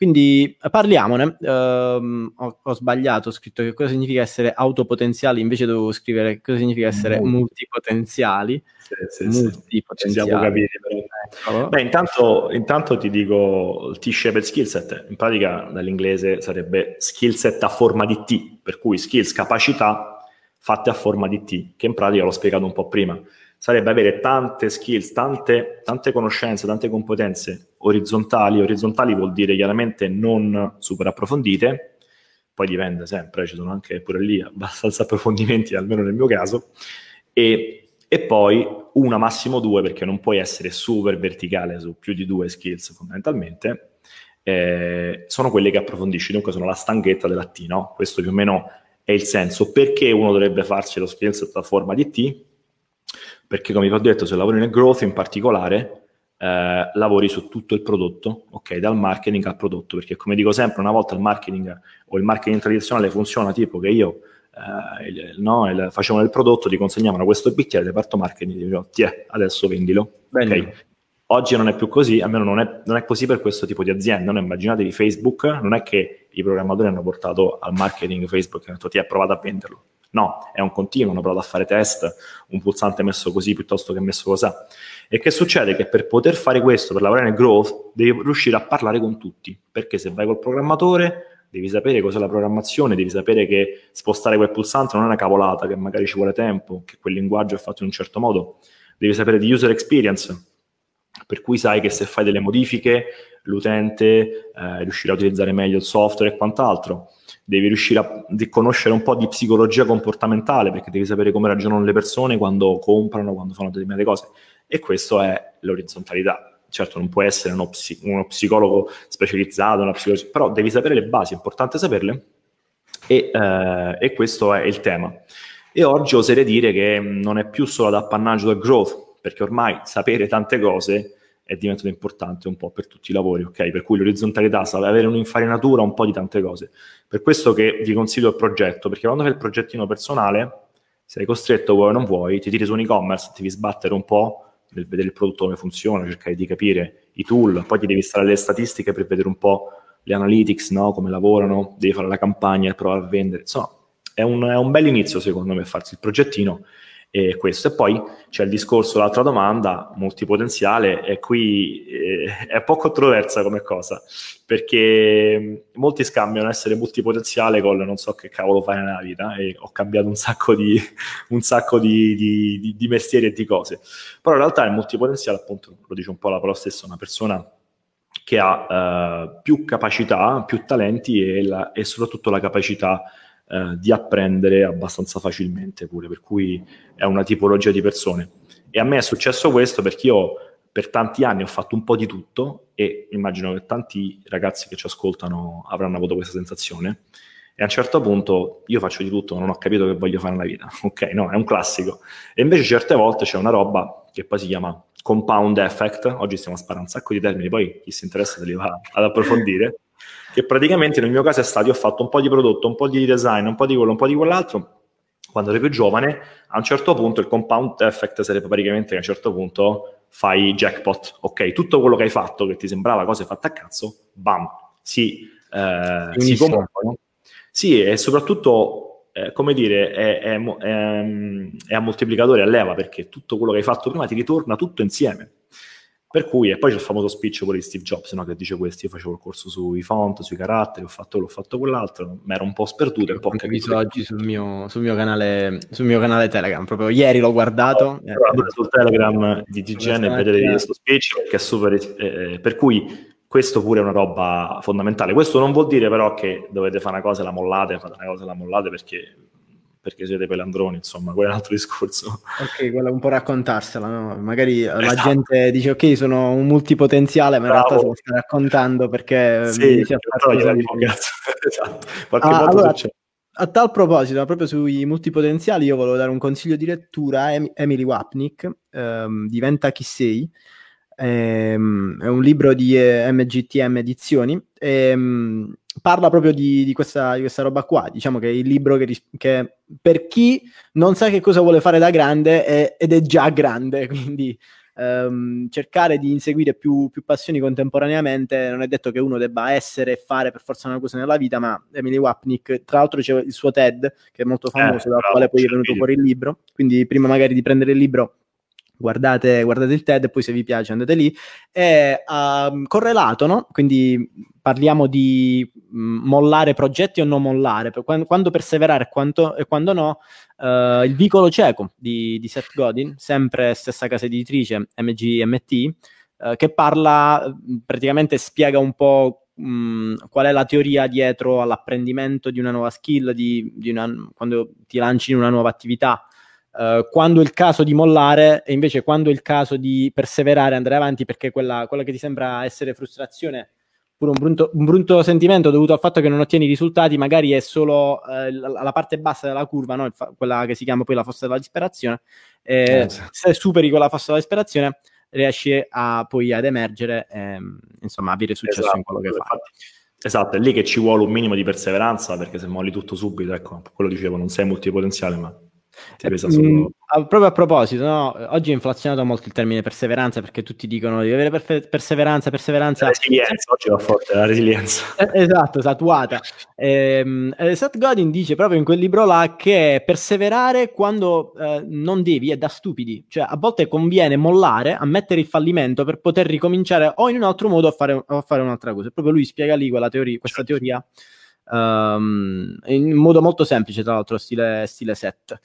Quindi parliamone. Uh, ho, ho, sbagliato, ho scritto che cosa significa essere autopotenziali, invece dovevo scrivere cosa significa essere multipotenziali. Sì, sì, multipotenziali. Ci capire, però. Beh, intanto, intanto, ti dico il T-shaped skillset, in pratica dall'inglese sarebbe skillset a forma di T, per cui skills, capacità fatte a forma di T, che in pratica l'ho spiegato un po' prima sarebbe avere tante skills, tante, tante conoscenze, tante competenze orizzontali. Orizzontali vuol dire chiaramente non super approfondite, poi dipende sempre, ci sono anche pure lì abbastanza approfondimenti, almeno nel mio caso, e, e poi una, massimo due, perché non puoi essere super verticale su più di due skills fondamentalmente, eh, sono quelle che approfondisci, dunque sono la stanghetta della T, no? Questo più o meno è il senso. Perché uno dovrebbe farsi lo skills sotto forma di T? Perché come vi ho detto, se lavori nel growth in particolare, eh, lavori su tutto il prodotto, ok, dal marketing al prodotto, perché come dico sempre, una volta il marketing o il marketing tradizionale funziona tipo che io eh, il, no, il, facevano il prodotto, ti consegnavano questo bicchiere, reparto marketing, ti dicevo, tiè, adesso vendilo, ok. Oggi non è più così, almeno non è, non è così per questo tipo di azienda. No? Immaginatevi Facebook, non è che i programmatori hanno portato al marketing Facebook e hanno detto ti ha provato a venderlo No, è un continuo, hanno provato a fare test, un pulsante messo così piuttosto che messo così. E che succede? Che per poter fare questo, per lavorare nel growth, devi riuscire a parlare con tutti, perché se vai col programmatore devi sapere cos'è la programmazione, devi sapere che spostare quel pulsante non è una cavolata, che magari ci vuole tempo, che quel linguaggio è fatto in un certo modo, devi sapere di user experience, per cui sai che se fai delle modifiche l'utente eh, riuscirà a utilizzare meglio il software e quant'altro devi riuscire a conoscere un po' di psicologia comportamentale perché devi sapere come ragionano le persone quando comprano, quando fanno determinate cose. E questo è l'orizzontalità. Certo, non puoi essere uno, psi- uno psicologo specializzato, una psicologia, però devi sapere le basi, è importante saperle. E, eh, e questo è il tema. E oggi oserei dire che non è più solo ad appannaggio del growth, perché ormai sapere tante cose è diventato importante un po' per tutti i lavori, ok? Per cui l'orizzontalità sa avere un'infarinatura un po' di tante cose. Per questo che vi consiglio il progetto, perché quando fai il progettino personale, sei costretto, vuoi o non vuoi, ti tiri su un e-commerce, devi sbattere un po' nel vedere il prodotto come funziona, cercare di capire i tool, poi ti devi stare alle statistiche per vedere un po' le analytics, no? come lavorano, devi fare la campagna e provare a vendere. Insomma, è un, è un bel inizio secondo me farsi il progettino e questo. E poi c'è il discorso, l'altra domanda, multipotenziale, e qui eh, è un po' controversa come cosa, perché molti scambiano essere multipotenziale con non so che cavolo fare nella vita, e ho cambiato un sacco di, un sacco di, di, di mestieri e di cose. Però in realtà il multipotenziale, appunto, lo dice un po' la parola stessa, una persona che ha uh, più capacità, più talenti e, la, e soprattutto la capacità eh, di apprendere abbastanza facilmente pure, per cui è una tipologia di persone. E a me è successo questo perché io per tanti anni ho fatto un po' di tutto e immagino che tanti ragazzi che ci ascoltano avranno avuto questa sensazione. E a un certo punto io faccio di tutto, non ho capito che voglio fare nella vita. Ok, no, è un classico. E invece certe volte c'è una roba che poi si chiama compound effect. Oggi stiamo a sparare un sacco di termini, poi chi si interessa se li va ad approfondire che praticamente nel mio caso è stato, io ho fatto un po' di prodotto, un po' di design, un po' di quello, un po' di quell'altro, quando ero più giovane, a un certo punto il compound effect sarebbe praticamente che a un certo punto fai jackpot, ok? Tutto quello che hai fatto, che ti sembrava cose fatte a cazzo, bam, si, eh, si comunicano. Sì, e soprattutto, eh, come dire, è, è, è, è a moltiplicatore, a leva, perché tutto quello che hai fatto prima ti ritorna tutto insieme. Per cui, e poi c'è il famoso speech pure di Steve Jobs, no? che dice questo, io facevo il corso sui font, sui caratteri, ho fatto, l'ho fatto quell'altro, mi ero un po' sperduto, un po' capito. oggi sul mio, sul, mio canale, sul mio canale Telegram, proprio ieri l'ho guardato. Eh, eh, sul Telegram di TGN e vedete questo speech, che è super... Eh, per cui questo pure è una roba fondamentale. Questo non vuol dire però che dovete fare una cosa e la mollate, fate una cosa e la mollate perché perché siete pelandroni, insomma, quello è un altro discorso. Ok, quello è un po' raccontarsela, no? Magari esatto. la gente dice ok, sono un multipotenziale, ma in realtà se lo stai raccontando perché sì, mi dice a fare esatto. Qualche ah, volta allora, succede. A tal proposito, proprio sui multipotenziali, io volevo dare un consiglio di lettura a Emily Wapnick, ehm, Diventa chi sei, ehm, è un libro di eh, MGTM Edizioni, ehm, parla proprio di, di, questa, di, questa, roba qua. Diciamo che è il libro che, che, per chi non sa che cosa vuole fare da grande è, ed è già grande, quindi ehm, cercare di inseguire più, più, passioni contemporaneamente non è detto che uno debba essere e fare per forza una cosa nella vita, ma Emily Wapnick, tra l'altro c'è il suo TED, che è molto eh, famoso, eh, dal quale poi è venuto fuori il libro, quindi prima magari di prendere il libro guardate, guardate il TED e poi se vi piace andate lì. È uh, correlato, no? Quindi parliamo di mm, mollare progetti o non mollare, quando, quando perseverare quando, e quando no. Uh, il vicolo cieco di, di, Seth Godin, sempre stessa casa editrice MGMT, uh, che parla, praticamente spiega un po' mh, qual è la teoria dietro all'apprendimento di una nuova skill, di, di una, quando ti lanci in una nuova attività. Uh, quando è il caso di mollare e invece quando è il caso di perseverare andare avanti perché quella, quella, che ti sembra essere frustrazione pure un brutto, un brutto, sentimento dovuto al fatto che non ottieni risultati magari è solo uh, la, la, parte bassa della curva no? fa- quella che si chiama poi la fossa della disperazione. Eh, se superi quella fossa della disperazione riesci a, poi ad emergere e insomma avere successo esatto, in quello che fai. Esatto, è lì che ci vuole un minimo di perseveranza perché se molli tutto subito, ecco, quello dicevo, non sei multipotenziale, ma ti pesa eh, solo... Mm, proprio a proposito, no? oggi è inflazionato molto il termine perseveranza perché tutti dicono di avere perfe- perseveranza, perseveranza. La resilienza, oggi va forte la resilienza. Eh, esatto, satuata. Ehm, eh, Seth Godin dice proprio in quel libro là che perseverare quando eh, non devi è da stupidi, cioè a volte conviene mollare, ammettere il fallimento per poter ricominciare o in un altro modo a fare, a fare un'altra cosa. Proprio lui spiega lì teoria, questa certo. teoria um, in modo molto semplice, tra l'altro, stile, stile set.